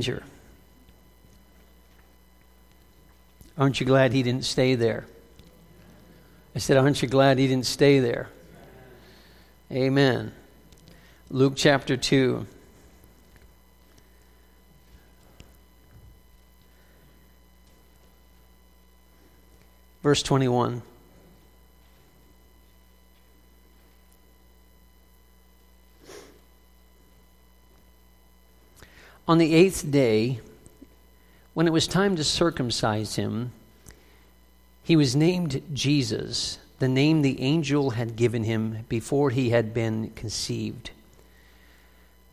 manger. Aren't you glad he didn't stay there? I said, Aren't you glad he didn't stay there? Amen. Luke chapter 2. Verse 21. On the eighth day, when it was time to circumcise him, he was named Jesus, the name the angel had given him before he had been conceived.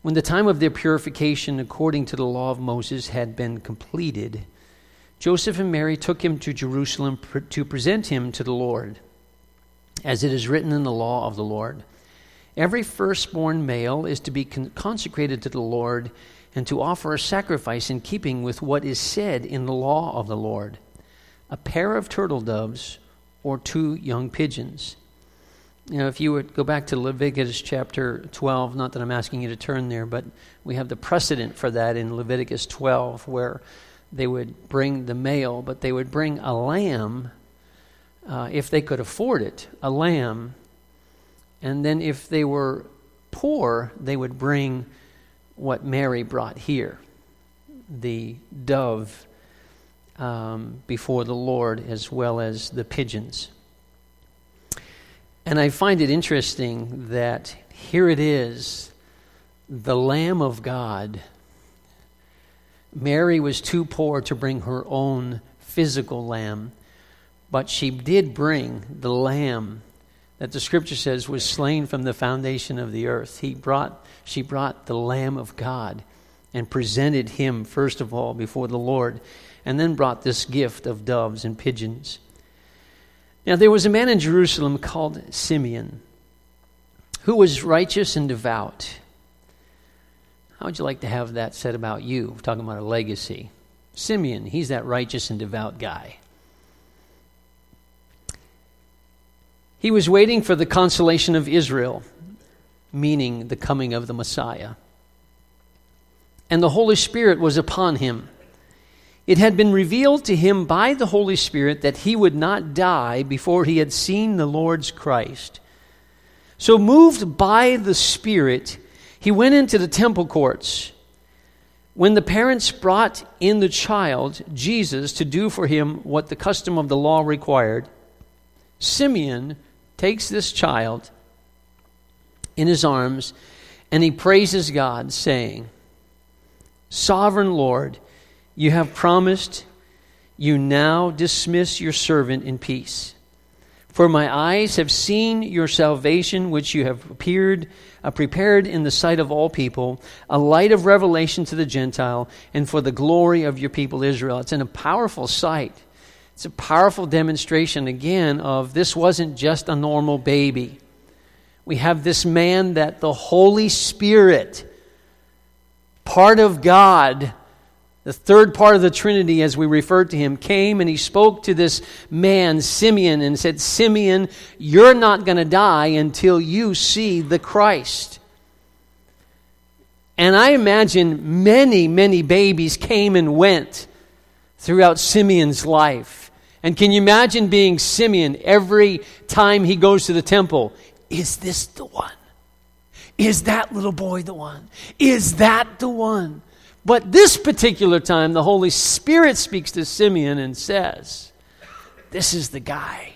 When the time of their purification according to the law of Moses had been completed, Joseph and Mary took him to Jerusalem to present him to the Lord, as it is written in the law of the Lord. Every firstborn male is to be consecrated to the Lord and to offer a sacrifice in keeping with what is said in the law of the Lord a pair of turtle doves or two young pigeons. You know, if you would go back to Leviticus chapter 12, not that I'm asking you to turn there, but we have the precedent for that in Leviticus 12, where they would bring the male, but they would bring a lamb uh, if they could afford it, a lamb. And then if they were poor, they would bring what Mary brought here the dove um, before the Lord, as well as the pigeons. And I find it interesting that here it is, the Lamb of God. Mary was too poor to bring her own physical lamb, but she did bring the lamb that the scripture says was slain from the foundation of the earth. He brought she brought the Lamb of God and presented him, first of all, before the Lord, and then brought this gift of doves and pigeons. Now, there was a man in Jerusalem called Simeon who was righteous and devout. How would you like to have that said about you? We're talking about a legacy. Simeon, he's that righteous and devout guy. He was waiting for the consolation of Israel meaning the coming of the Messiah. And the Holy Spirit was upon him. It had been revealed to him by the Holy Spirit that he would not die before he had seen the Lord's Christ. So, moved by the Spirit, he went into the temple courts. When the parents brought in the child, Jesus, to do for him what the custom of the law required, Simeon takes this child in his arms, and he praises God, saying, Sovereign Lord, you have promised, you now dismiss your servant in peace. For my eyes have seen your salvation, which you have appeared, uh, prepared in the sight of all people, a light of revelation to the Gentile, and for the glory of your people Israel. It's in a powerful sight. It's a powerful demonstration, again, of this wasn't just a normal baby we have this man that the Holy Spirit, part of God, the third part of the Trinity, as we refer to him, came and he spoke to this man, Simeon, and said, Simeon, you're not going to die until you see the Christ. And I imagine many, many babies came and went throughout Simeon's life. And can you imagine being Simeon every time he goes to the temple? Is this the one? Is that little boy the one? Is that the one? But this particular time, the Holy Spirit speaks to Simeon and says, This is the guy.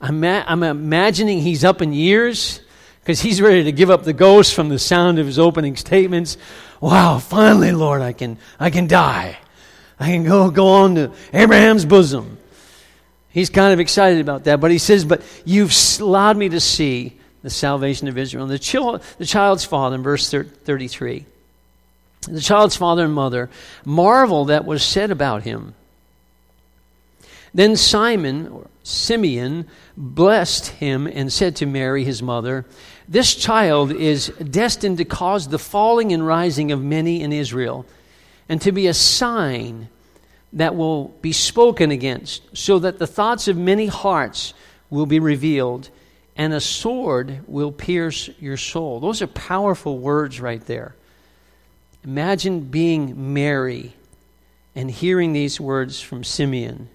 I'm, I'm imagining he's up in years because he's ready to give up the ghost from the sound of his opening statements. Wow, finally, Lord, I can, I can die. I can go, go on to Abraham's bosom. He's kind of excited about that, but he says, But you've allowed me to see the salvation of Israel. And the, child, the child's father, in verse 33, the child's father and mother marvel that was said about him. Then Simon, or Simeon, blessed him and said to Mary, his mother, This child is destined to cause the falling and rising of many in Israel, and to be a sign that will be spoken against, so that the thoughts of many hearts will be revealed, and a sword will pierce your soul. Those are powerful words right there. Imagine being Mary and hearing these words from Simeon.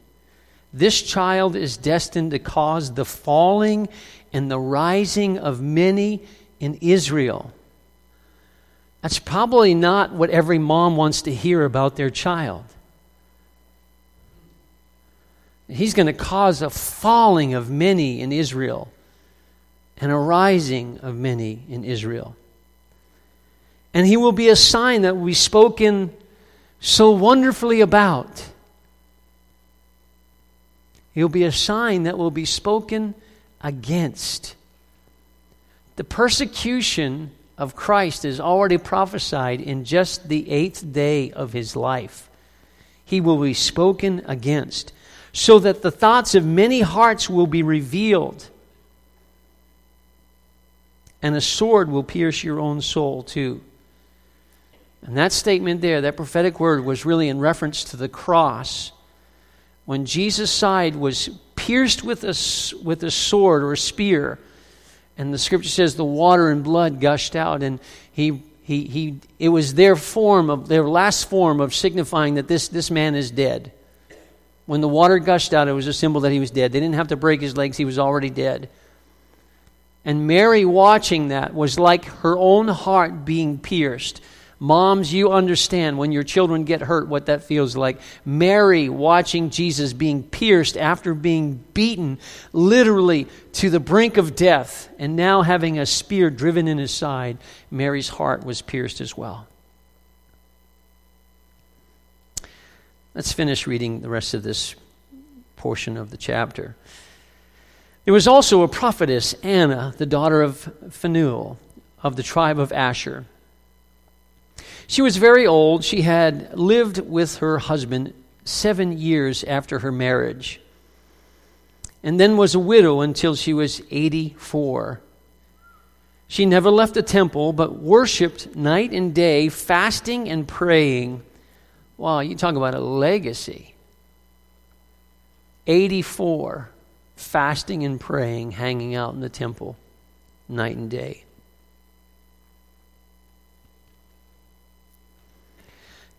This child is destined to cause the falling and the rising of many in Israel. That's probably not what every mom wants to hear about their child. He's going to cause a falling of many in Israel and a rising of many in Israel. And he will be a sign that be spoken so wonderfully about. He'll be a sign that will be spoken against. The persecution of Christ is already prophesied in just the eighth day of his life. He will be spoken against, so that the thoughts of many hearts will be revealed, and a sword will pierce your own soul too. And that statement there, that prophetic word, was really in reference to the cross. When Jesus' side was pierced with a, with a sword or a spear, and the scripture says the water and blood gushed out, and he, he, he, it was their form of their last form of signifying that this, this man is dead. When the water gushed out, it was a symbol that he was dead. They didn't have to break his legs, he was already dead. And Mary watching that was like her own heart being pierced. Moms, you understand when your children get hurt what that feels like. Mary watching Jesus being pierced after being beaten literally to the brink of death and now having a spear driven in his side, Mary's heart was pierced as well. Let's finish reading the rest of this portion of the chapter. There was also a prophetess, Anna, the daughter of Phanuel of the tribe of Asher. She was very old. She had lived with her husband seven years after her marriage, and then was a widow until she was 84. She never left the temple, but worshiped night and day, fasting and praying. Wow, you talk about a legacy. 84, fasting and praying, hanging out in the temple night and day.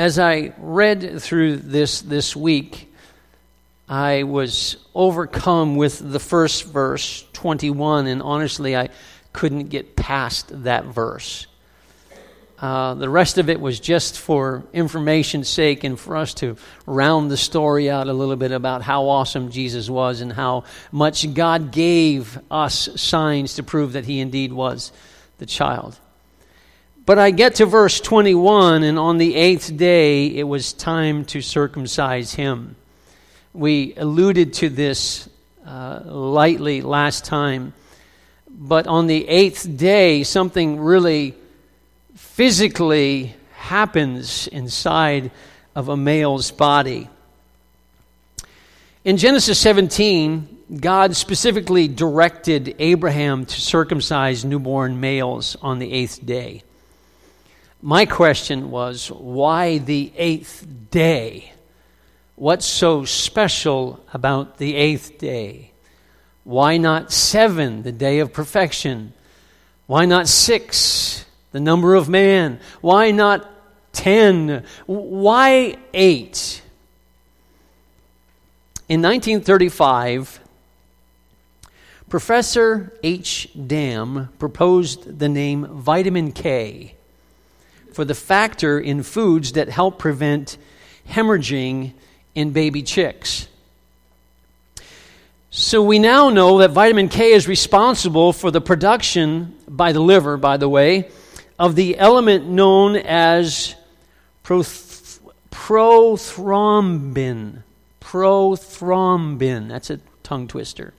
As I read through this this week, I was overcome with the first verse, 21, and honestly, I couldn't get past that verse. Uh, the rest of it was just for information's sake and for us to round the story out a little bit about how awesome Jesus was and how much God gave us signs to prove that he indeed was the child. But I get to verse 21, and on the eighth day it was time to circumcise him. We alluded to this uh, lightly last time, but on the eighth day, something really physically happens inside of a male's body. In Genesis 17, God specifically directed Abraham to circumcise newborn males on the eighth day. My question was why the eighth day? What's so special about the eighth day? Why not seven, the day of perfection? Why not six, the number of man? Why not ten? Why eight? In 1935, Professor H. Dam proposed the name vitamin K for the factor in foods that help prevent hemorrhaging in baby chicks. So we now know that vitamin K is responsible for the production by the liver, by the way, of the element known as proth- prothrombin. Prothrombin. That's a tongue twister.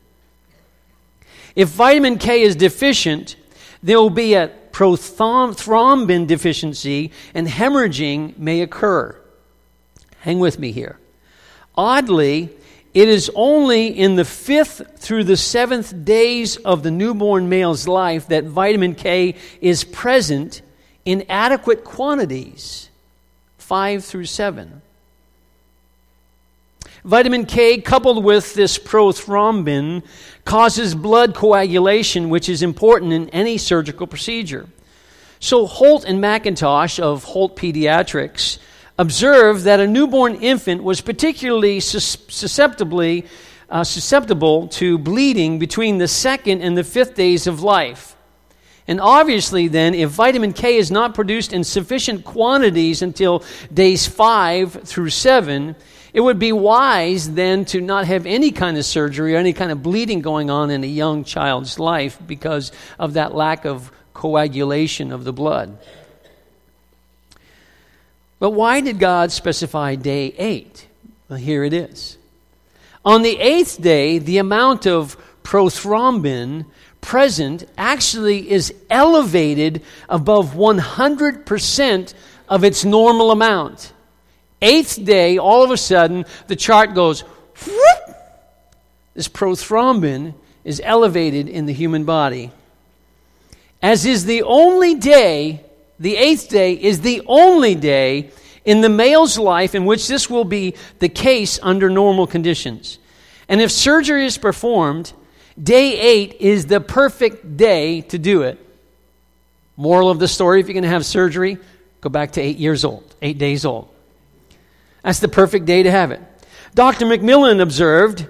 If vitamin K is deficient, there will be a prothrombin deficiency and hemorrhaging may occur. Hang with me here. Oddly, it is only in the fifth through the seventh days of the newborn male's life that vitamin K is present in adequate quantities, five through seven. Vitamin K, coupled with this prothrombin, causes blood coagulation, which is important in any surgical procedure. So, Holt and McIntosh of Holt Pediatrics observed that a newborn infant was particularly susceptibly, uh, susceptible to bleeding between the second and the fifth days of life. And obviously, then, if vitamin K is not produced in sufficient quantities until days five through seven, it would be wise then to not have any kind of surgery or any kind of bleeding going on in a young child's life because of that lack of coagulation of the blood. But why did God specify day eight? Well, here it is. On the eighth day, the amount of prothrombin present actually is elevated above 100% of its normal amount. Eighth day, all of a sudden, the chart goes, whoop! This prothrombin is elevated in the human body. As is the only day, the eighth day is the only day in the male's life in which this will be the case under normal conditions. And if surgery is performed, day eight is the perfect day to do it. Moral of the story if you're going to have surgery, go back to eight years old, eight days old. That's the perfect day to have it. Dr. McMillen observed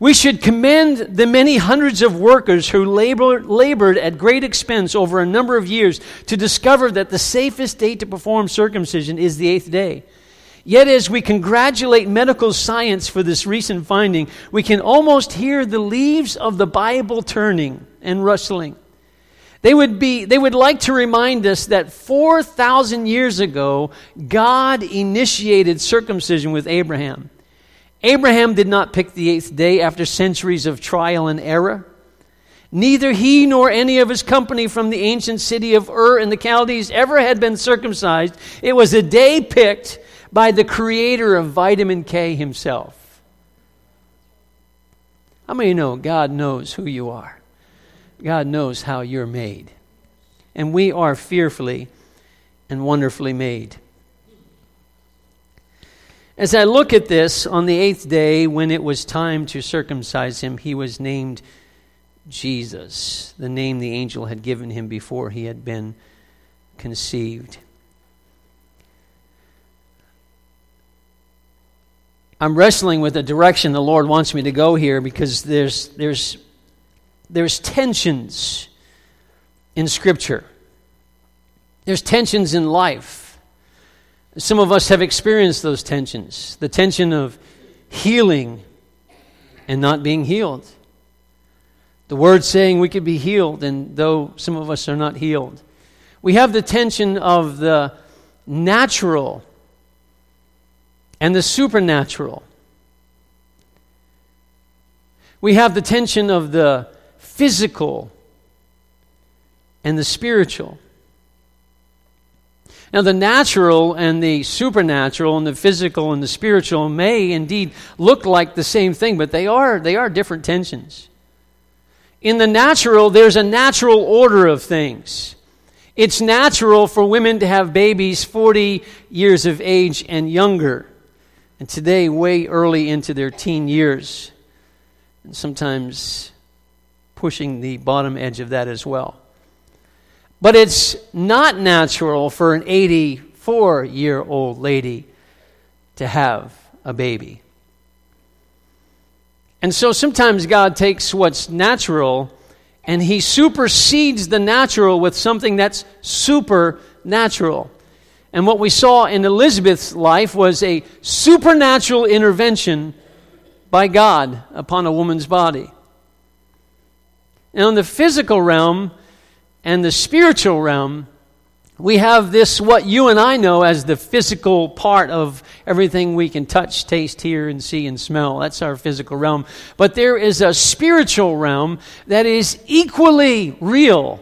we should commend the many hundreds of workers who labor, labored at great expense over a number of years to discover that the safest day to perform circumcision is the eighth day. Yet, as we congratulate medical science for this recent finding, we can almost hear the leaves of the Bible turning and rustling. They would, be, they would like to remind us that 4,000 years ago, God initiated circumcision with Abraham. Abraham did not pick the eighth day after centuries of trial and error. Neither he nor any of his company from the ancient city of Ur in the Chaldees ever had been circumcised. It was a day picked by the creator of vitamin K himself. How many know God knows who you are? God knows how you're made. And we are fearfully and wonderfully made. As I look at this, on the eighth day, when it was time to circumcise him, he was named Jesus, the name the angel had given him before he had been conceived. I'm wrestling with the direction the Lord wants me to go here because there's, there's there's tensions in Scripture. There's tensions in life. Some of us have experienced those tensions the tension of healing and not being healed. The word saying we could be healed, and though some of us are not healed. We have the tension of the natural and the supernatural. We have the tension of the physical and the spiritual. Now, the natural and the supernatural and the physical and the spiritual may indeed look like the same thing, but they are, they are different tensions. In the natural, there's a natural order of things. It's natural for women to have babies 40 years of age and younger, and today, way early into their teen years. And sometimes pushing the bottom edge of that as well. But it's not natural for an 84 year old lady to have a baby. And so sometimes God takes what's natural and he supersedes the natural with something that's supernatural. And what we saw in Elizabeth's life was a supernatural intervention by God upon a woman's body. And in the physical realm and the spiritual realm, we have this, what you and I know as the physical part of everything we can touch, taste, hear, and see and smell. That's our physical realm. But there is a spiritual realm that is equally real,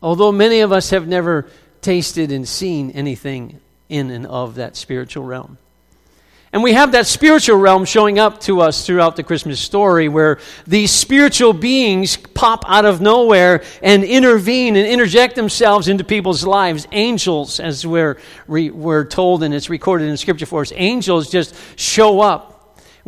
although many of us have never tasted and seen anything in and of that spiritual realm. And we have that spiritual realm showing up to us throughout the Christmas story where these spiritual beings pop out of nowhere and intervene and interject themselves into people's lives. Angels, as we're, we're told and it's recorded in Scripture for us, angels just show up.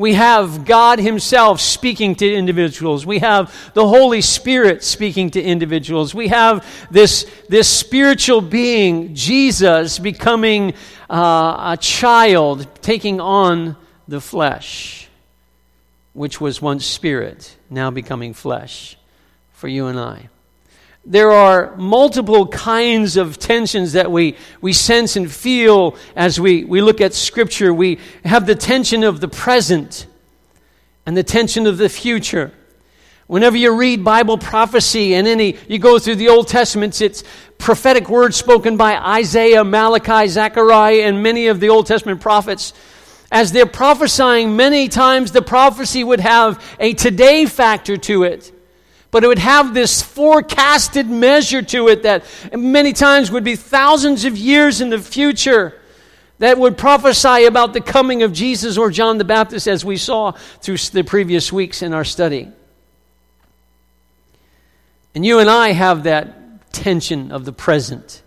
We have God Himself speaking to individuals. We have the Holy Spirit speaking to individuals. We have this, this spiritual being, Jesus, becoming uh, a child taking on the flesh, which was once spirit, now becoming flesh for you and I. There are multiple kinds of tensions that we, we sense and feel as we, we look at Scripture. We have the tension of the present and the tension of the future. Whenever you read Bible prophecy and any, you go through the Old Testament, it's prophetic words spoken by Isaiah, Malachi, Zechariah, and many of the Old Testament prophets. As they're prophesying, many times the prophecy would have a today factor to it. But it would have this forecasted measure to it that many times would be thousands of years in the future that would prophesy about the coming of Jesus or John the Baptist, as we saw through the previous weeks in our study. And you and I have that tension of the present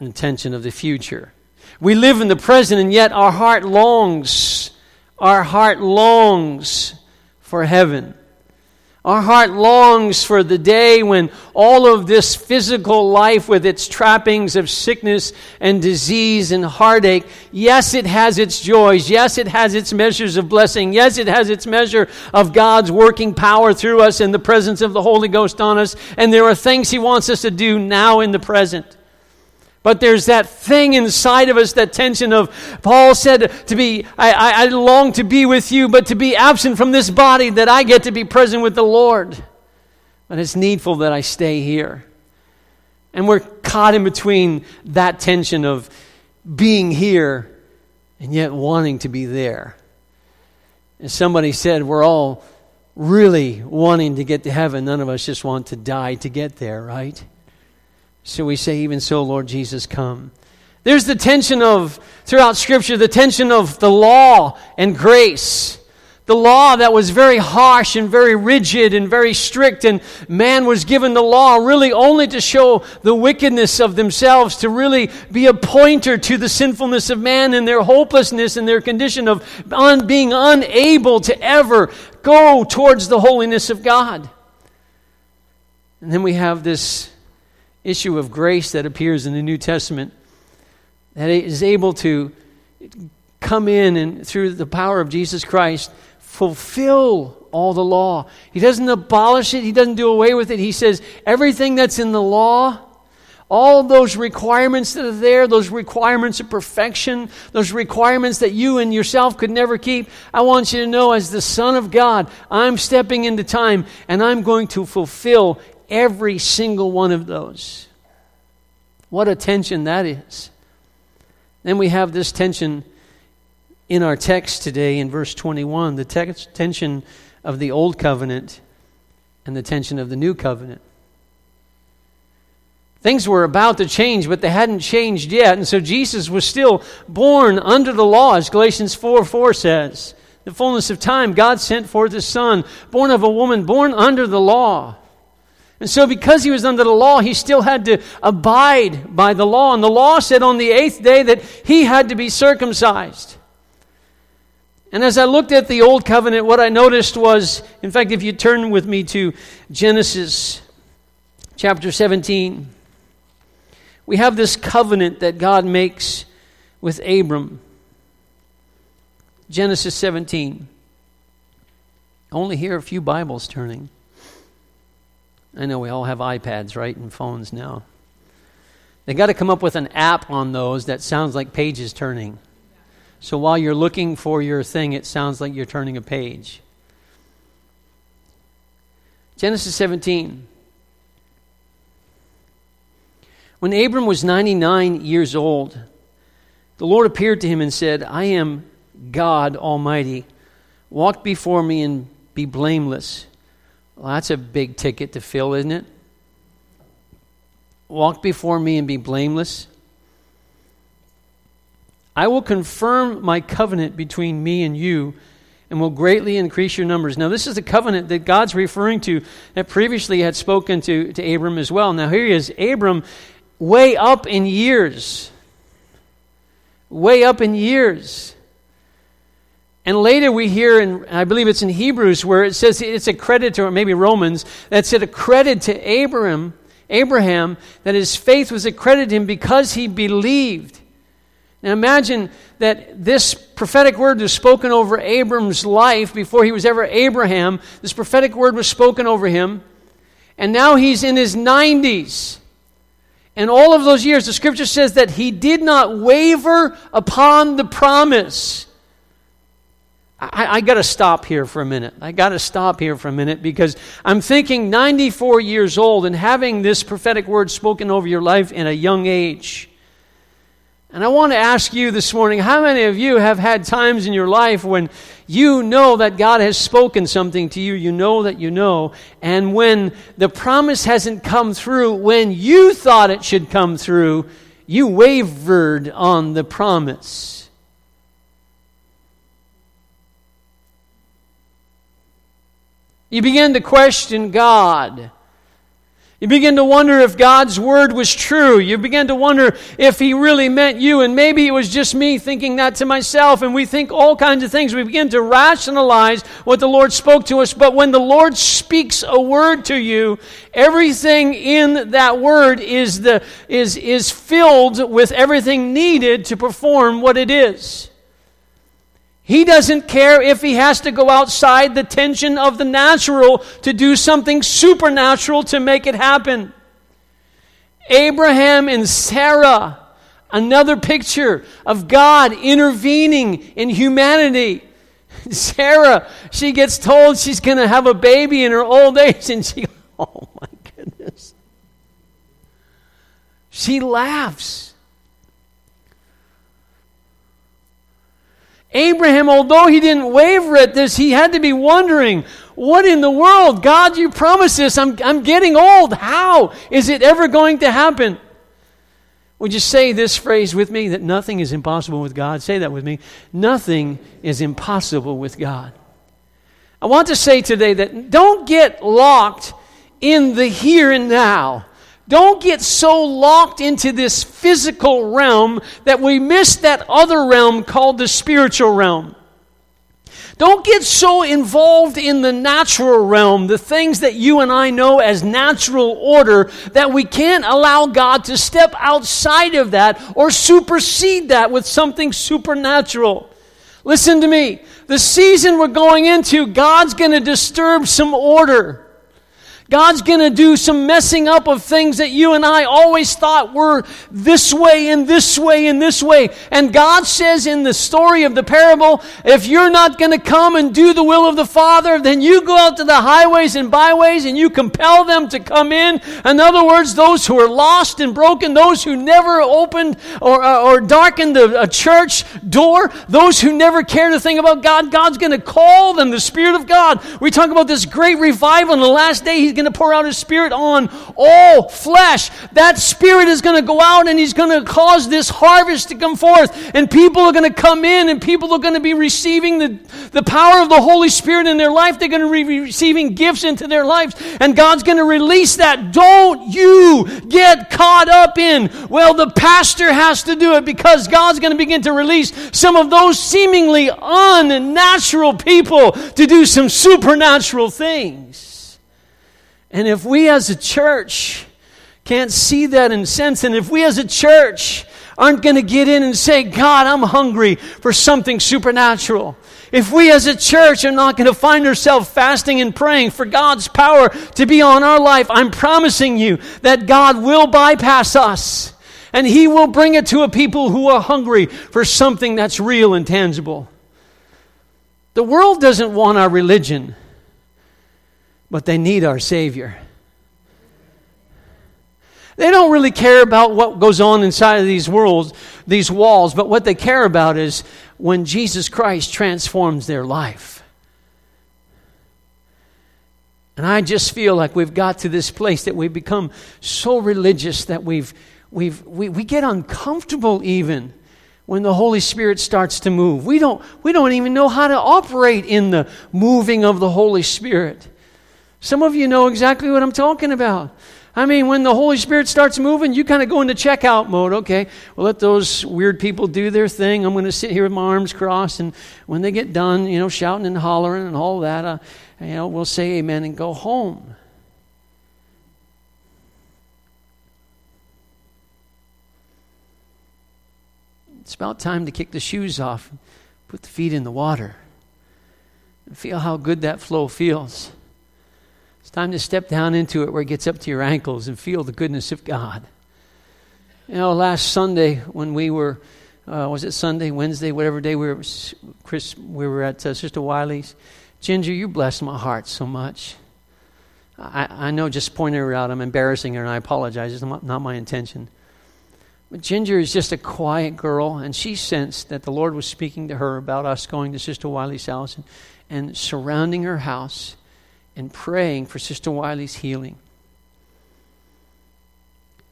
and tension of the future. We live in the present, and yet our heart longs, our heart longs for heaven. Our heart longs for the day when all of this physical life, with its trappings of sickness and disease and heartache, yes, it has its joys. Yes, it has its measures of blessing. Yes, it has its measure of God's working power through us and the presence of the Holy Ghost on us. And there are things He wants us to do now in the present. But there's that thing inside of us, that tension of, Paul said to be, I, I, I, long to be with you, but to be absent from this body, that I get to be present with the Lord. But it's needful that I stay here. And we're caught in between that tension of being here and yet wanting to be there. As somebody said, we're all really wanting to get to heaven. None of us just want to die to get there, right? So we say, even so, Lord Jesus, come. There's the tension of, throughout Scripture, the tension of the law and grace. The law that was very harsh and very rigid and very strict, and man was given the law really only to show the wickedness of themselves, to really be a pointer to the sinfulness of man and their hopelessness and their condition of un, being unable to ever go towards the holiness of God. And then we have this issue of grace that appears in the New Testament that is able to come in and through the power of Jesus Christ fulfill all the law. He doesn't abolish it, he doesn't do away with it. He says everything that's in the law, all those requirements that are there, those requirements of perfection, those requirements that you and yourself could never keep, I want you to know as the Son of God, I'm stepping into time and I'm going to fulfill every single one of those. What a tension that is. Then we have this tension in our text today in verse 21 the tension of the old covenant and the tension of the new covenant. Things were about to change, but they hadn't changed yet. And so Jesus was still born under the law, as Galatians 4 4 says. The fullness of time, God sent forth his Son, born of a woman, born under the law. And so, because he was under the law, he still had to abide by the law. And the law said on the eighth day that he had to be circumcised. And as I looked at the Old Covenant, what I noticed was, in fact, if you turn with me to Genesis chapter 17, we have this covenant that God makes with Abram. Genesis 17. Only hear a few Bibles turning. I know we all have iPads, right, and phones now. They got to come up with an app on those that sounds like pages turning. So while you're looking for your thing, it sounds like you're turning a page. Genesis 17. When Abram was 99 years old, the Lord appeared to him and said, I am God Almighty. Walk before me and be blameless. Well, that's a big ticket to fill, isn't it? Walk before me and be blameless. I will confirm my covenant between me and you and will greatly increase your numbers. Now, this is the covenant that God's referring to that previously had spoken to, to Abram as well. Now, here he is, Abram, way up in years. Way up in years. And later we hear, in, I believe it's in Hebrews, where it says it's a credit to, or maybe Romans, that said a credit to Abraham, Abraham, that his faith was accredited to him because he believed. Now imagine that this prophetic word was spoken over Abram's life before he was ever Abraham. This prophetic word was spoken over him. And now he's in his 90s. And all of those years, the scripture says that he did not waver upon the promise. I, I got to stop here for a minute. I got to stop here for a minute because I'm thinking 94 years old and having this prophetic word spoken over your life in a young age. And I want to ask you this morning how many of you have had times in your life when you know that God has spoken something to you, you know that you know, and when the promise hasn't come through when you thought it should come through, you wavered on the promise? You begin to question God. You begin to wonder if God's word was true. You begin to wonder if He really meant you. And maybe it was just me thinking that to myself. And we think all kinds of things. We begin to rationalize what the Lord spoke to us. But when the Lord speaks a word to you, everything in that word is, the, is, is filled with everything needed to perform what it is. He doesn't care if he has to go outside the tension of the natural to do something supernatural to make it happen. Abraham and Sarah, another picture of God intervening in humanity. Sarah, she gets told she's going to have a baby in her old age, and she, oh my goodness. She laughs. Abraham, although he didn't waver at this, he had to be wondering, what in the world? God, you promised this. I'm, I'm getting old. How is it ever going to happen? Would you say this phrase with me that nothing is impossible with God? Say that with me. Nothing is impossible with God. I want to say today that don't get locked in the here and now. Don't get so locked into this physical realm that we miss that other realm called the spiritual realm. Don't get so involved in the natural realm, the things that you and I know as natural order, that we can't allow God to step outside of that or supersede that with something supernatural. Listen to me. The season we're going into, God's going to disturb some order. God's going to do some messing up of things that you and I always thought were this way and this way and this way. And God says in the story of the parable, if you're not going to come and do the will of the Father, then you go out to the highways and byways and you compel them to come in. In other words, those who are lost and broken, those who never opened or, uh, or darkened a, a church door, those who never cared a thing about God, God's going to call them the Spirit of God. We talk about this great revival in the last day. He's going to pour out His Spirit on all flesh. That Spirit is going to go out and He's going to cause this harvest to come forth. And people are going to come in and people are going to be receiving the, the power of the Holy Spirit in their life. They're going to be receiving gifts into their lives. And God's going to release that. Don't you get caught up in, well, the pastor has to do it because God's going to begin to release some of those seemingly unnatural people to do some supernatural things. And if we as a church can't see that and sense, and if we as a church aren't going to get in and say, God, I'm hungry for something supernatural. If we as a church are not going to find ourselves fasting and praying for God's power to be on our life, I'm promising you that God will bypass us and He will bring it to a people who are hungry for something that's real and tangible. The world doesn't want our religion but they need our Savior. They don't really care about what goes on inside of these worlds, these walls, but what they care about is when Jesus Christ transforms their life. And I just feel like we've got to this place that we've become so religious that we've, we've, we, we get uncomfortable even when the Holy Spirit starts to move. We don't, we don't even know how to operate in the moving of the Holy Spirit. Some of you know exactly what I'm talking about. I mean, when the Holy Spirit starts moving, you kind of go into checkout mode. Okay, well, let those weird people do their thing. I'm going to sit here with my arms crossed, and when they get done, you know, shouting and hollering and all that, uh, you know, we'll say amen and go home. It's about time to kick the shoes off, put the feet in the water, and feel how good that flow feels. Time to step down into it where it gets up to your ankles and feel the goodness of God. You know, last Sunday when we were, uh, was it Sunday, Wednesday, whatever day we were, Chris, we were at uh, Sister Wiley's. Ginger, you blessed my heart so much. I, I know just pointing her out, I'm embarrassing her, and I apologize. It's not, not my intention. But Ginger is just a quiet girl, and she sensed that the Lord was speaking to her about us going to Sister Wiley's house and, and surrounding her house and praying for Sister Wiley's healing.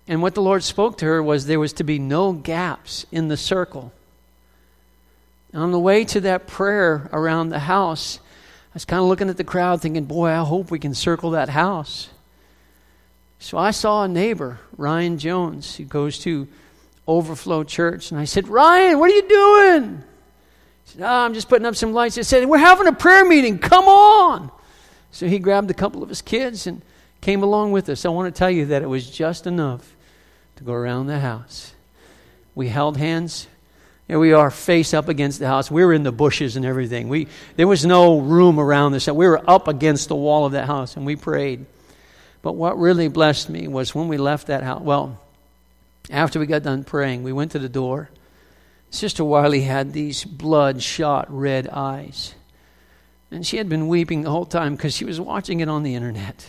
And what the Lord spoke to her was there was to be no gaps in the circle. And on the way to that prayer around the house, I was kind of looking at the crowd thinking, boy, I hope we can circle that house. So I saw a neighbor, Ryan Jones, who goes to Overflow Church. And I said, Ryan, what are you doing? He said, oh, I'm just putting up some lights. I said, We're having a prayer meeting. Come on. So he grabbed a couple of his kids and came along with us. I want to tell you that it was just enough to go around the house. We held hands. Here we are, face up against the house. We were in the bushes and everything. We, there was no room around this. We were up against the wall of that house and we prayed. But what really blessed me was when we left that house. Well, after we got done praying, we went to the door. Sister Wiley had these bloodshot red eyes. And she had been weeping the whole time because she was watching it on the internet.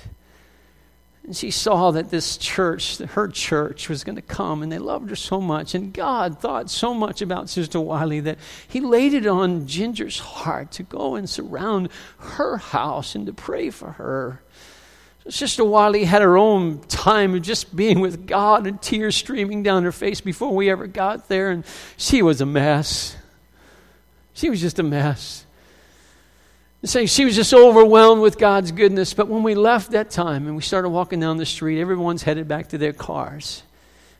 And she saw that this church, her church, was going to come, and they loved her so much. And God thought so much about Sister Wiley that He laid it on Ginger's heart to go and surround her house and to pray for her. Sister Wiley had her own time of just being with God and tears streaming down her face before we ever got there, and she was a mess. She was just a mess. Saying she was just overwhelmed with God's goodness. But when we left that time and we started walking down the street, everyone's headed back to their cars.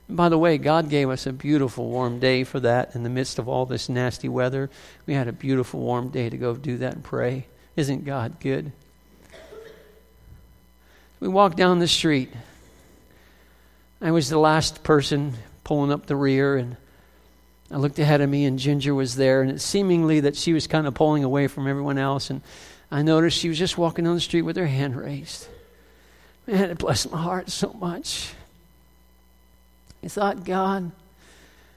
And by the way, God gave us a beautiful warm day for that in the midst of all this nasty weather. We had a beautiful warm day to go do that and pray. Isn't God good? We walked down the street. I was the last person pulling up the rear, and I looked ahead of me, and Ginger was there, and it seemingly that she was kind of pulling away from everyone else. And I noticed she was just walking down the street with her hand raised. Man, it blessed my heart so much. I thought, God,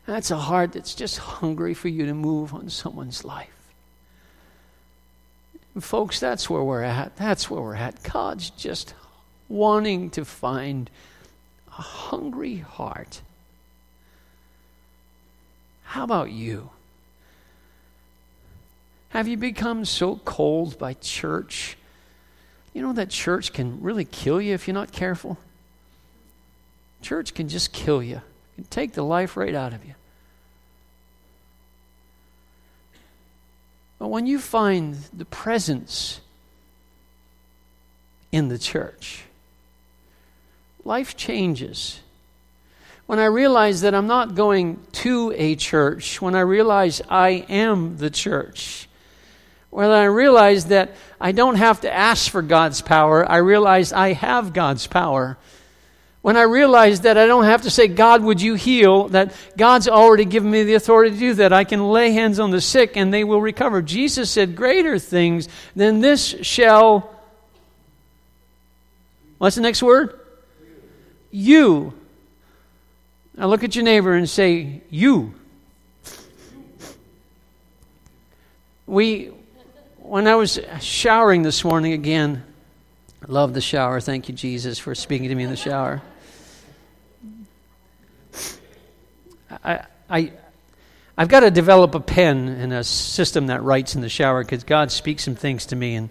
that's a heart that's just hungry for you to move on someone's life. And folks, that's where we're at. That's where we're at. God's just wanting to find a hungry heart. How about you? Have you become so cold by church? You know that church can really kill you if you're not careful. Church can just kill you, it can take the life right out of you. But when you find the presence in the church, life changes. When I realize that I'm not going to a church, when I realize I am the church, when I realize that I don't have to ask for God's power, I realize I have God's power. When I realize that I don't have to say, God, would you heal, that God's already given me the authority to do that. I can lay hands on the sick and they will recover. Jesus said, Greater things than this shall. What's the next word? You. Now look at your neighbor and say, You. We, when I was showering this morning again, love the shower. Thank you, Jesus, for speaking to me in the shower. I, I, I've got to develop a pen and a system that writes in the shower because God speaks some things to me, and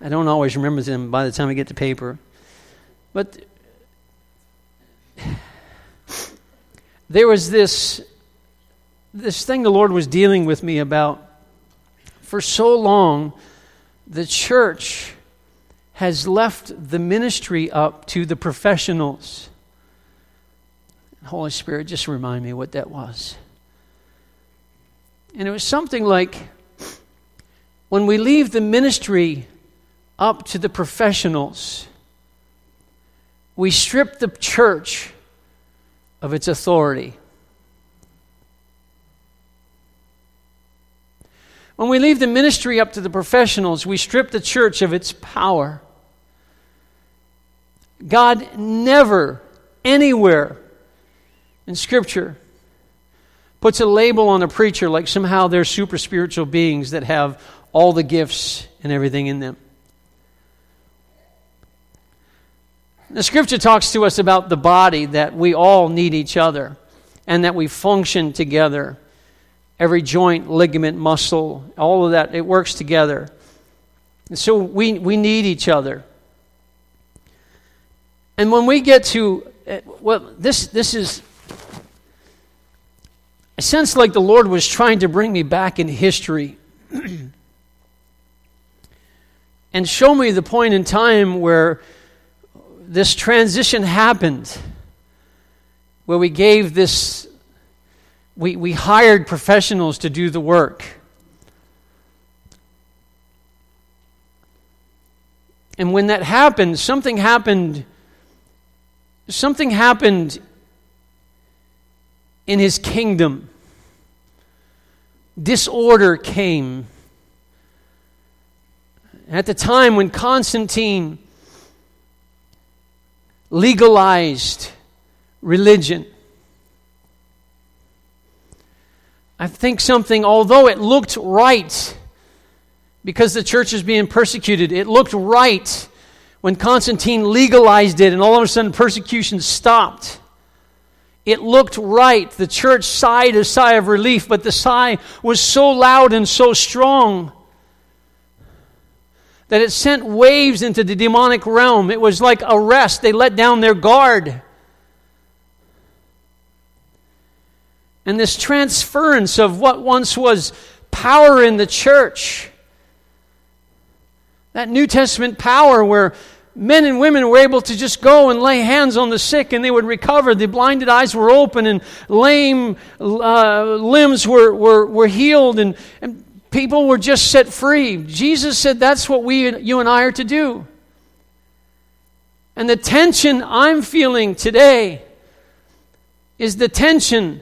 I don't always remember them by the time I get to paper. But there was this this thing the Lord was dealing with me about for so long, the church has left the ministry up to the professionals. Holy Spirit, just remind me what that was. And it was something like when we leave the ministry up to the professionals, we strip the church of its authority. When we leave the ministry up to the professionals, we strip the church of its power. God never, anywhere in Scripture, puts a label on a preacher like somehow they're super spiritual beings that have all the gifts and everything in them. The Scripture talks to us about the body, that we all need each other and that we function together every joint, ligament, muscle, all of that, it works together. And so we, we need each other. And when we get to, eh, well, this, this is, I sense like the Lord was trying to bring me back in history and show me the point in time where this transition happened, where we gave this we, we hired professionals to do the work. And when that happened, something happened. Something happened in his kingdom. Disorder came. At the time when Constantine legalized religion, I think something, although it looked right, because the church is being persecuted, it looked right when Constantine legalized it and all of a sudden persecution stopped. It looked right. The church sighed a sigh of relief, but the sigh was so loud and so strong that it sent waves into the demonic realm. It was like a rest. They let down their guard. and this transference of what once was power in the church. That New Testament power where men and women were able to just go and lay hands on the sick and they would recover. The blinded eyes were open and lame uh, limbs were, were, were healed and, and people were just set free. Jesus said that's what we, you and I are to do. And the tension I'm feeling today is the tension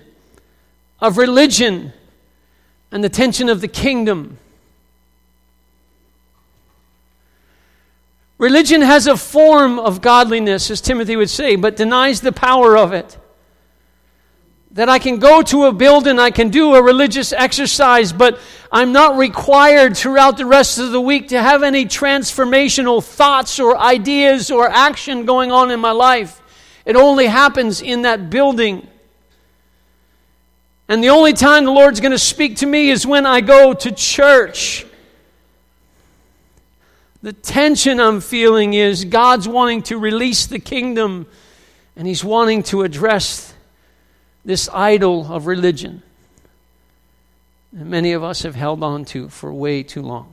of religion and the tension of the kingdom. Religion has a form of godliness, as Timothy would say, but denies the power of it. That I can go to a building, I can do a religious exercise, but I'm not required throughout the rest of the week to have any transformational thoughts or ideas or action going on in my life. It only happens in that building. And the only time the Lord's going to speak to me is when I go to church. The tension I'm feeling is God's wanting to release the kingdom and He's wanting to address this idol of religion that many of us have held on to for way too long.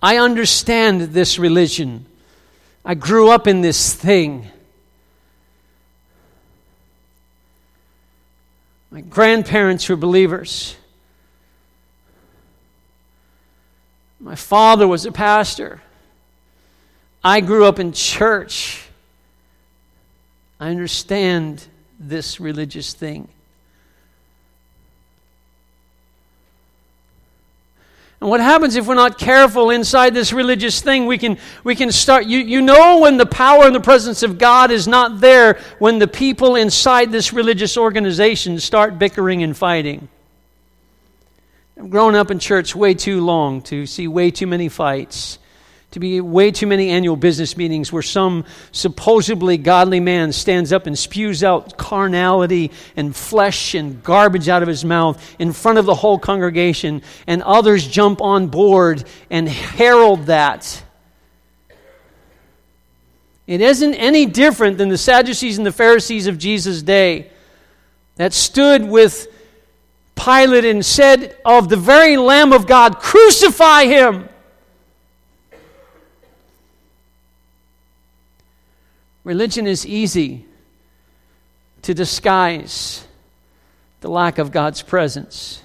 I understand this religion. I grew up in this thing. My grandparents were believers. My father was a pastor. I grew up in church. I understand this religious thing. And what happens if we're not careful inside this religious thing? We can, we can start. You, you know when the power and the presence of God is not there when the people inside this religious organization start bickering and fighting. I've grown up in church way too long to see way too many fights to be way too many annual business meetings where some supposedly godly man stands up and spews out carnality and flesh and garbage out of his mouth in front of the whole congregation, and others jump on board and herald that. It isn't any different than the Sadducees and the Pharisees of Jesus' day that stood with Pilate and said of the very Lamb of God, Crucify him. Religion is easy to disguise the lack of God's presence.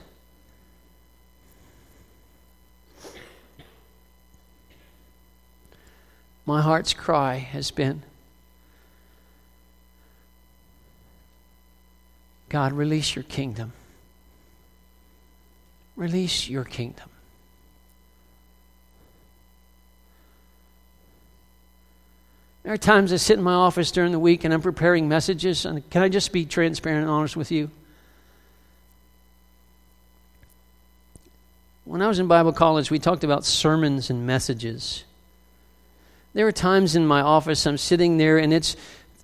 My heart's cry has been God, release your kingdom. Release your kingdom. There are times I sit in my office during the week and I'm preparing messages, and can I just be transparent and honest with you? When I was in Bible college, we talked about sermons and messages. There are times in my office I'm sitting there and it's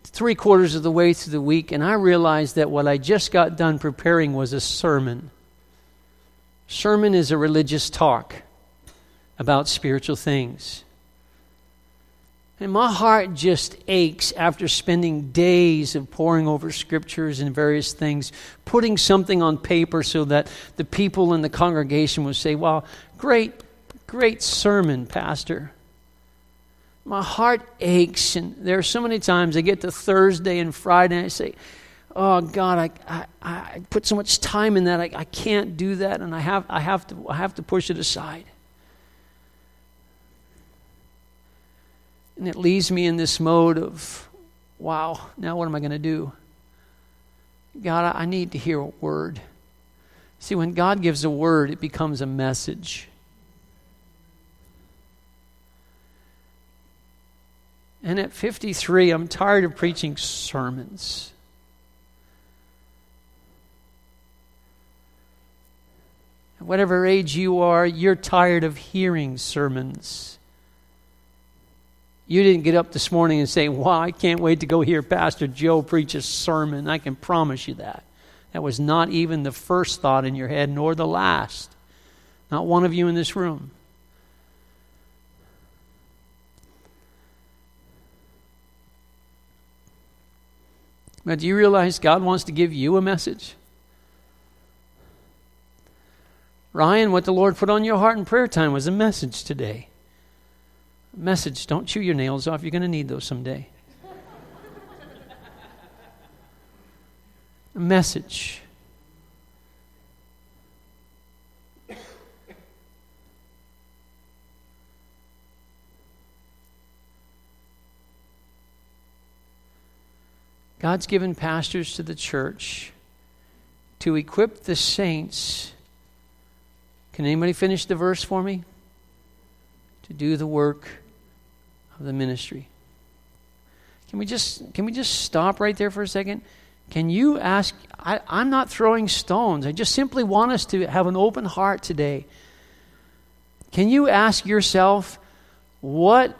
three quarters of the way through the week, and I realize that what I just got done preparing was a sermon. Sermon is a religious talk about spiritual things. And my heart just aches after spending days of poring over scriptures and various things, putting something on paper so that the people in the congregation would say, Wow, great, great sermon, Pastor. My heart aches, and there are so many times I get to Thursday and Friday and I say, Oh God, I, I, I put so much time in that, I, I can't do that, and I have, I, have to, I have to push it aside. And it leaves me in this mode of, wow, now what am I going to do? God, I need to hear a word. See, when God gives a word, it becomes a message. And at 53, I'm tired of preaching sermons. At whatever age you are, you're tired of hearing sermons. You didn't get up this morning and say, Wow, I can't wait to go hear Pastor Joe preach a sermon. I can promise you that. That was not even the first thought in your head, nor the last. Not one of you in this room. Now, do you realize God wants to give you a message? Ryan, what the Lord put on your heart in prayer time was a message today message don't chew your nails off. You're going to need those someday. Message. God's given pastors to the church to equip the saints. Can anybody finish the verse for me? To do the work of the ministry. Can we just can we just stop right there for a second? Can you ask? I, I'm not throwing stones. I just simply want us to have an open heart today. Can you ask yourself, what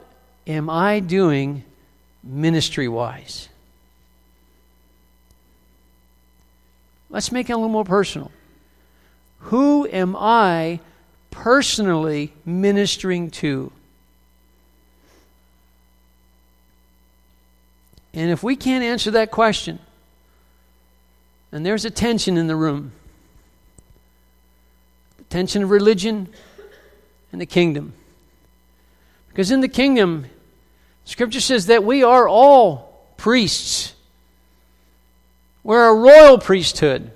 am I doing ministry wise? Let's make it a little more personal. Who am I personally ministering to? And if we can't answer that question, then there's a tension in the room the tension of religion and the kingdom. Because in the kingdom, Scripture says that we are all priests. We're a royal priesthood.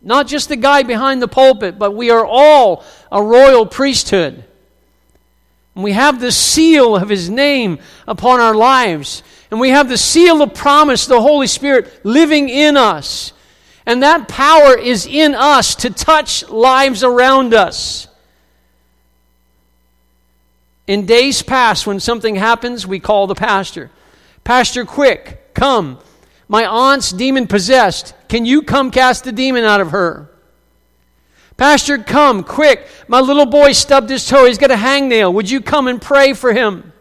Not just the guy behind the pulpit, but we are all a royal priesthood. And we have the seal of his name upon our lives. And we have the seal of promise, the Holy Spirit, living in us. And that power is in us to touch lives around us. In days past, when something happens, we call the pastor. Pastor, quick, come. My aunt's demon possessed. Can you come cast the demon out of her? Pastor, come, quick. My little boy stubbed his toe. He's got a hangnail. Would you come and pray for him?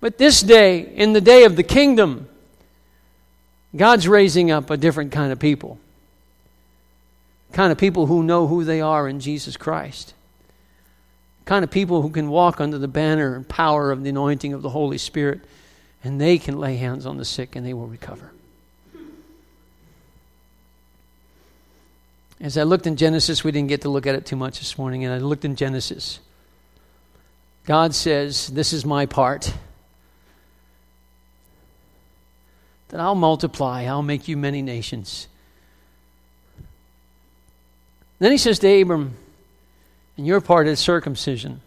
But this day, in the day of the kingdom, God's raising up a different kind of people. Kind of people who know who they are in Jesus Christ. Kind of people who can walk under the banner and power of the anointing of the Holy Spirit, and they can lay hands on the sick and they will recover. As I looked in Genesis, we didn't get to look at it too much this morning, and I looked in Genesis. God says, This is my part. That I'll multiply, I'll make you many nations. Then he says to Abram, And your part is circumcision.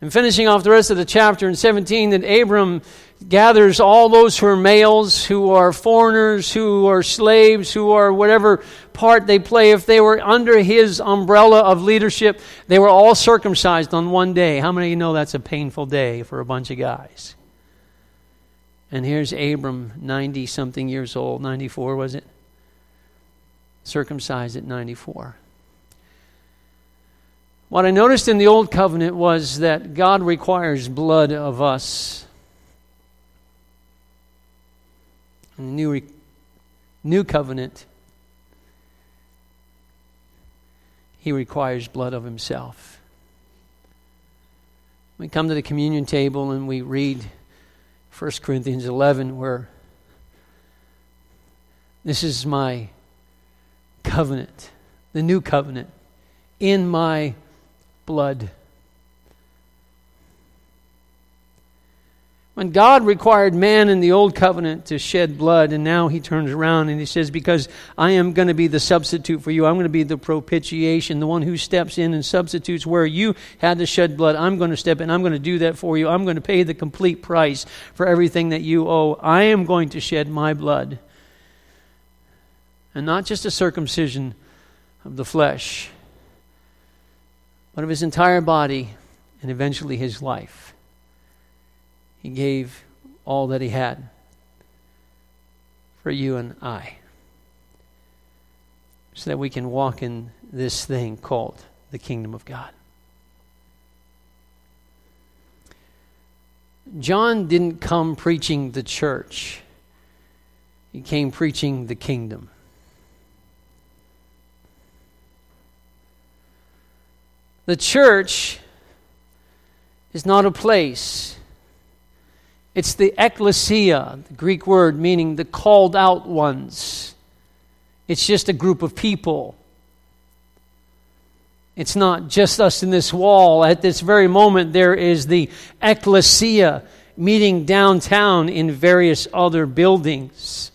And finishing off the rest of the chapter in 17, that Abram gathers all those who are males, who are foreigners, who are slaves, who are whatever part they play. If they were under his umbrella of leadership, they were all circumcised on one day. How many of you know that's a painful day for a bunch of guys? And here's Abram, 90 something years old, 94 was it? Circumcised at 94. What I noticed in the Old Covenant was that God requires blood of us. In the New, new Covenant, He requires blood of Himself. We come to the communion table and we read 1 Corinthians 11, where this is my covenant, the new covenant, in my blood. When God required man in the old covenant to shed blood, and now he turns around and he says, Because I am going to be the substitute for you, I'm going to be the propitiation, the one who steps in and substitutes where you had to shed blood. I'm going to step in, I'm going to do that for you. I'm going to pay the complete price for everything that you owe. I am going to shed my blood. And not just a circumcision of the flesh, but of his entire body and eventually his life. He gave all that he had for you and I so that we can walk in this thing called the kingdom of God. John didn't come preaching the church, he came preaching the kingdom. The church is not a place. It's the ecclesia, the Greek word meaning the called out ones. It's just a group of people. It's not just us in this wall. At this very moment, there is the ecclesia meeting downtown in various other buildings.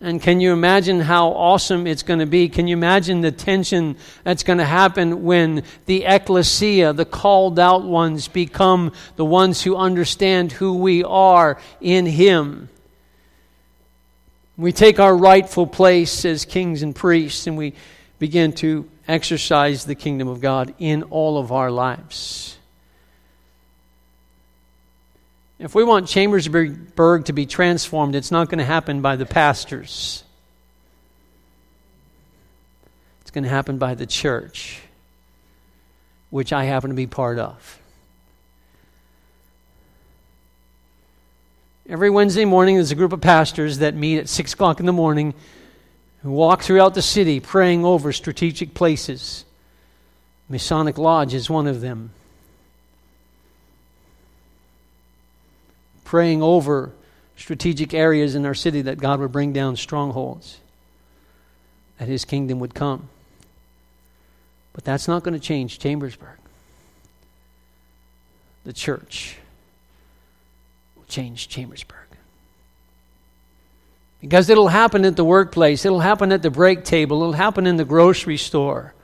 And can you imagine how awesome it's going to be? Can you imagine the tension that's going to happen when the ecclesia, the called out ones, become the ones who understand who we are in Him? We take our rightful place as kings and priests and we begin to exercise the kingdom of God in all of our lives. If we want Chambersburg to be transformed, it's not going to happen by the pastors. It's going to happen by the church, which I happen to be part of. Every Wednesday morning, there's a group of pastors that meet at 6 o'clock in the morning who walk throughout the city praying over strategic places. Masonic Lodge is one of them. Praying over strategic areas in our city that God would bring down strongholds, that His kingdom would come. But that's not going to change Chambersburg. The church will change Chambersburg. Because it'll happen at the workplace, it'll happen at the break table, it'll happen in the grocery store.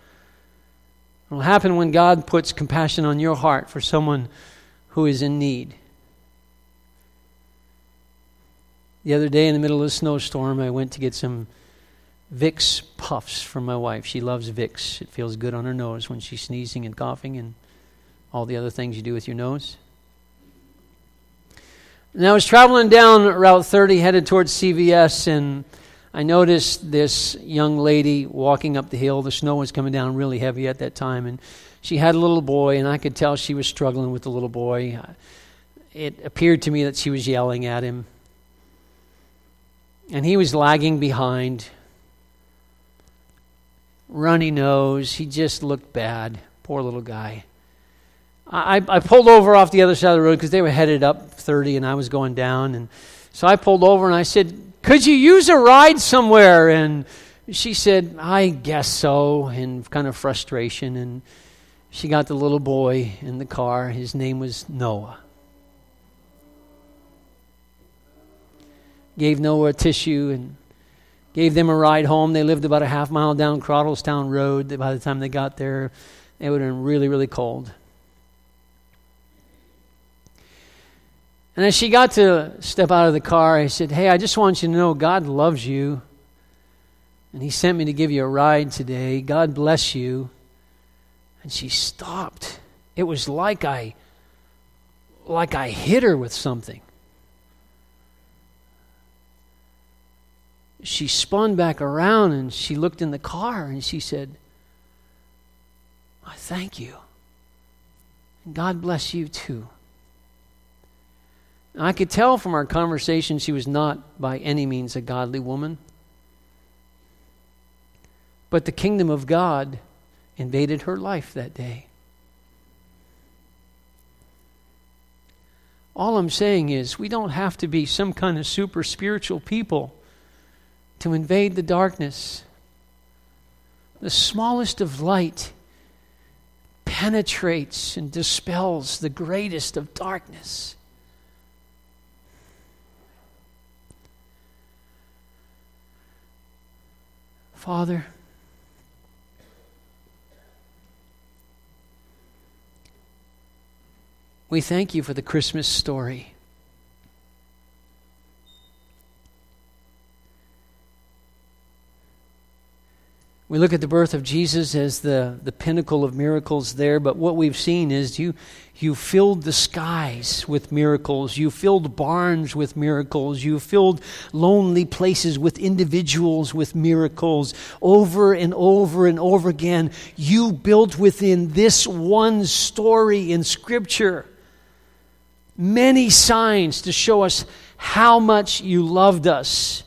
It'll happen when God puts compassion on your heart for someone who is in need. The other day, in the middle of a snowstorm, I went to get some Vicks puffs for my wife. She loves Vicks. It feels good on her nose when she's sneezing and coughing and all the other things you do with your nose. And I was traveling down Route 30 headed towards CVS, and I noticed this young lady walking up the hill. The snow was coming down really heavy at that time, and she had a little boy, and I could tell she was struggling with the little boy. It appeared to me that she was yelling at him and he was lagging behind. Runny nose. He just looked bad. Poor little guy. I, I pulled over off the other side of the road because they were headed up 30 and I was going down. And so I pulled over and I said, Could you use a ride somewhere? And she said, I guess so, in kind of frustration. And she got the little boy in the car. His name was Noah. Gave Noah a tissue and gave them a ride home. They lived about a half mile down Crawdlestown Road. By the time they got there, it would have been really, really cold. And as she got to step out of the car, I said, Hey, I just want you to know God loves you. And He sent me to give you a ride today. God bless you. And she stopped. It was like I like I hit her with something. She spun back around and she looked in the car and she said, I thank you. And God bless you too. I could tell from our conversation she was not by any means a godly woman. But the kingdom of God invaded her life that day. All I'm saying is, we don't have to be some kind of super spiritual people to invade the darkness. The smallest of light penetrates and dispels the greatest of darkness. Father, we thank you for the Christmas story. We look at the birth of Jesus as the, the pinnacle of miracles there, but what we've seen is you, you filled the skies with miracles. You filled barns with miracles. You filled lonely places with individuals with miracles. Over and over and over again, you built within this one story in Scripture many signs to show us how much you loved us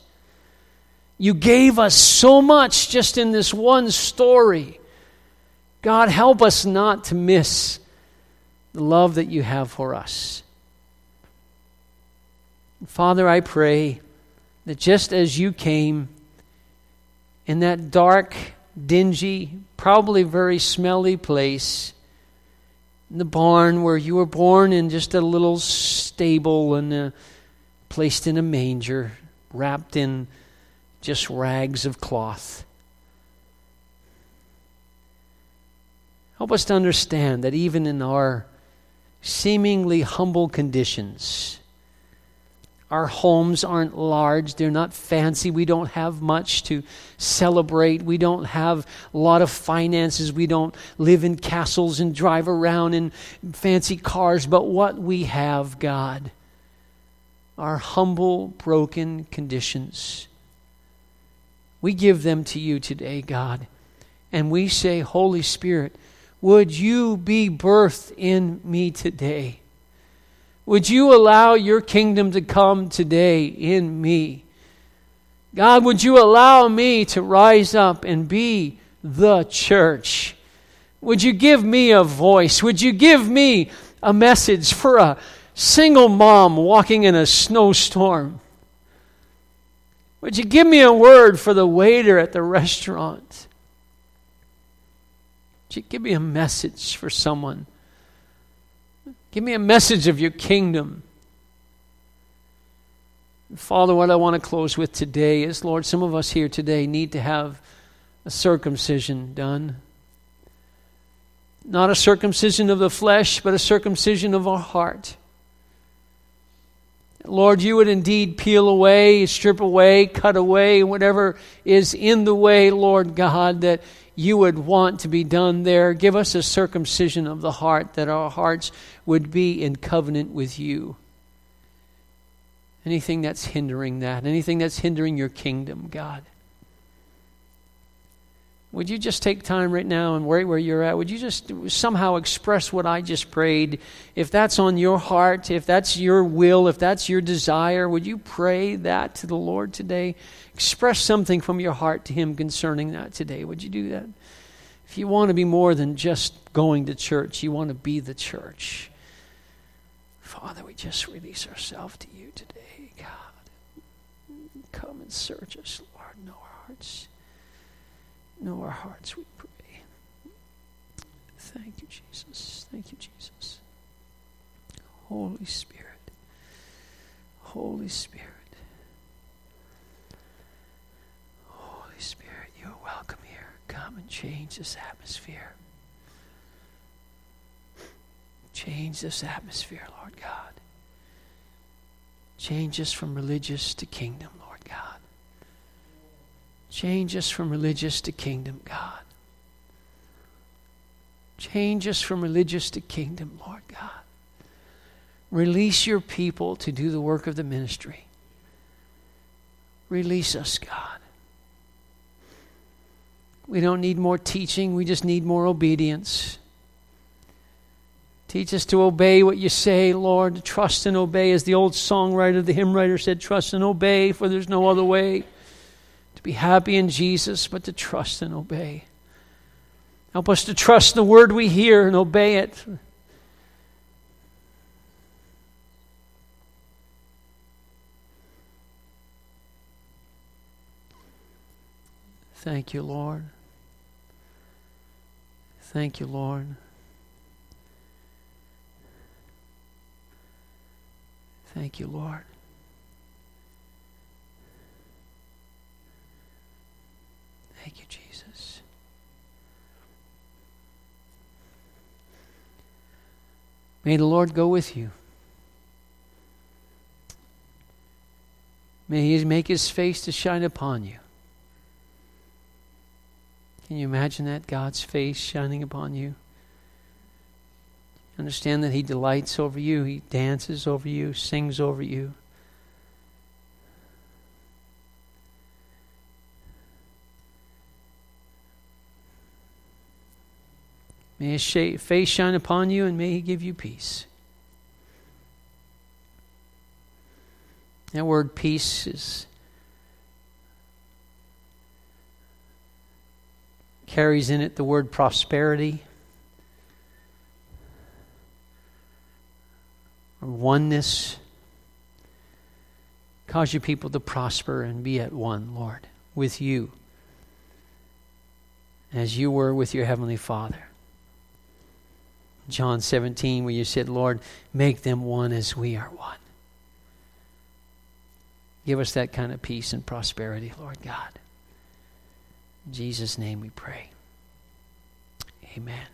you gave us so much just in this one story. God, help us not to miss the love that you have for us. Father, I pray that just as you came in that dark, dingy, probably very smelly place, in the barn where you were born in just a little stable and uh, placed in a manger, wrapped in just rags of cloth. Help us to understand that even in our seemingly humble conditions, our homes aren't large, they're not fancy, we don't have much to celebrate, we don't have a lot of finances, we don't live in castles and drive around in fancy cars, but what we have, God, are humble, broken conditions we give them to you today, God. And we say, Holy Spirit, would you be birthed in me today? Would you allow your kingdom to come today in me? God, would you allow me to rise up and be the church? Would you give me a voice? Would you give me a message for a single mom walking in a snowstorm? Would you give me a word for the waiter at the restaurant? Would you give me a message for someone? Give me a message of your kingdom. Father, what I want to close with today is Lord, some of us here today need to have a circumcision done. Not a circumcision of the flesh, but a circumcision of our heart. Lord, you would indeed peel away, strip away, cut away, whatever is in the way, Lord God, that you would want to be done there. Give us a circumcision of the heart, that our hearts would be in covenant with you. Anything that's hindering that, anything that's hindering your kingdom, God. Would you just take time right now and where, where you're at? Would you just somehow express what I just prayed? If that's on your heart, if that's your will, if that's your desire, would you pray that to the Lord today? Express something from your heart to Him concerning that today. Would you do that? If you want to be more than just going to church, you want to be the church. Father, we just release ourselves to you today, God. Come. and search us, Lord. Know our hearts. Know our hearts, we pray. Thank you, Jesus. Thank you, Jesus. Holy Spirit. Holy Spirit. Holy Spirit, you are welcome here. Come and change this atmosphere. Change this atmosphere, Lord God. Change us from religious to kingdom, Lord God. Change us from religious to kingdom, God. Change us from religious to kingdom, Lord God. Release your people to do the work of the ministry. Release us, God. We don't need more teaching, we just need more obedience. Teach us to obey what you say, Lord, trust and obey. As the old songwriter, the hymn writer said, trust and obey, for there's no other way. To be happy in Jesus, but to trust and obey. Help us to trust the word we hear and obey it. Thank you, Lord. Thank you, Lord. Thank you, Lord. Thank you, Jesus. May the Lord go with you. May He make His face to shine upon you. Can you imagine that? God's face shining upon you? Understand that He delights over you, He dances over you, sings over you. May His face shine upon you and may He give you peace. That word peace is carries in it the word prosperity or oneness. Cause your people to prosper and be at one, Lord, with you, as you were with your Heavenly Father. John 17, where you said, Lord, make them one as we are one. Give us that kind of peace and prosperity, Lord God. In Jesus' name we pray. Amen.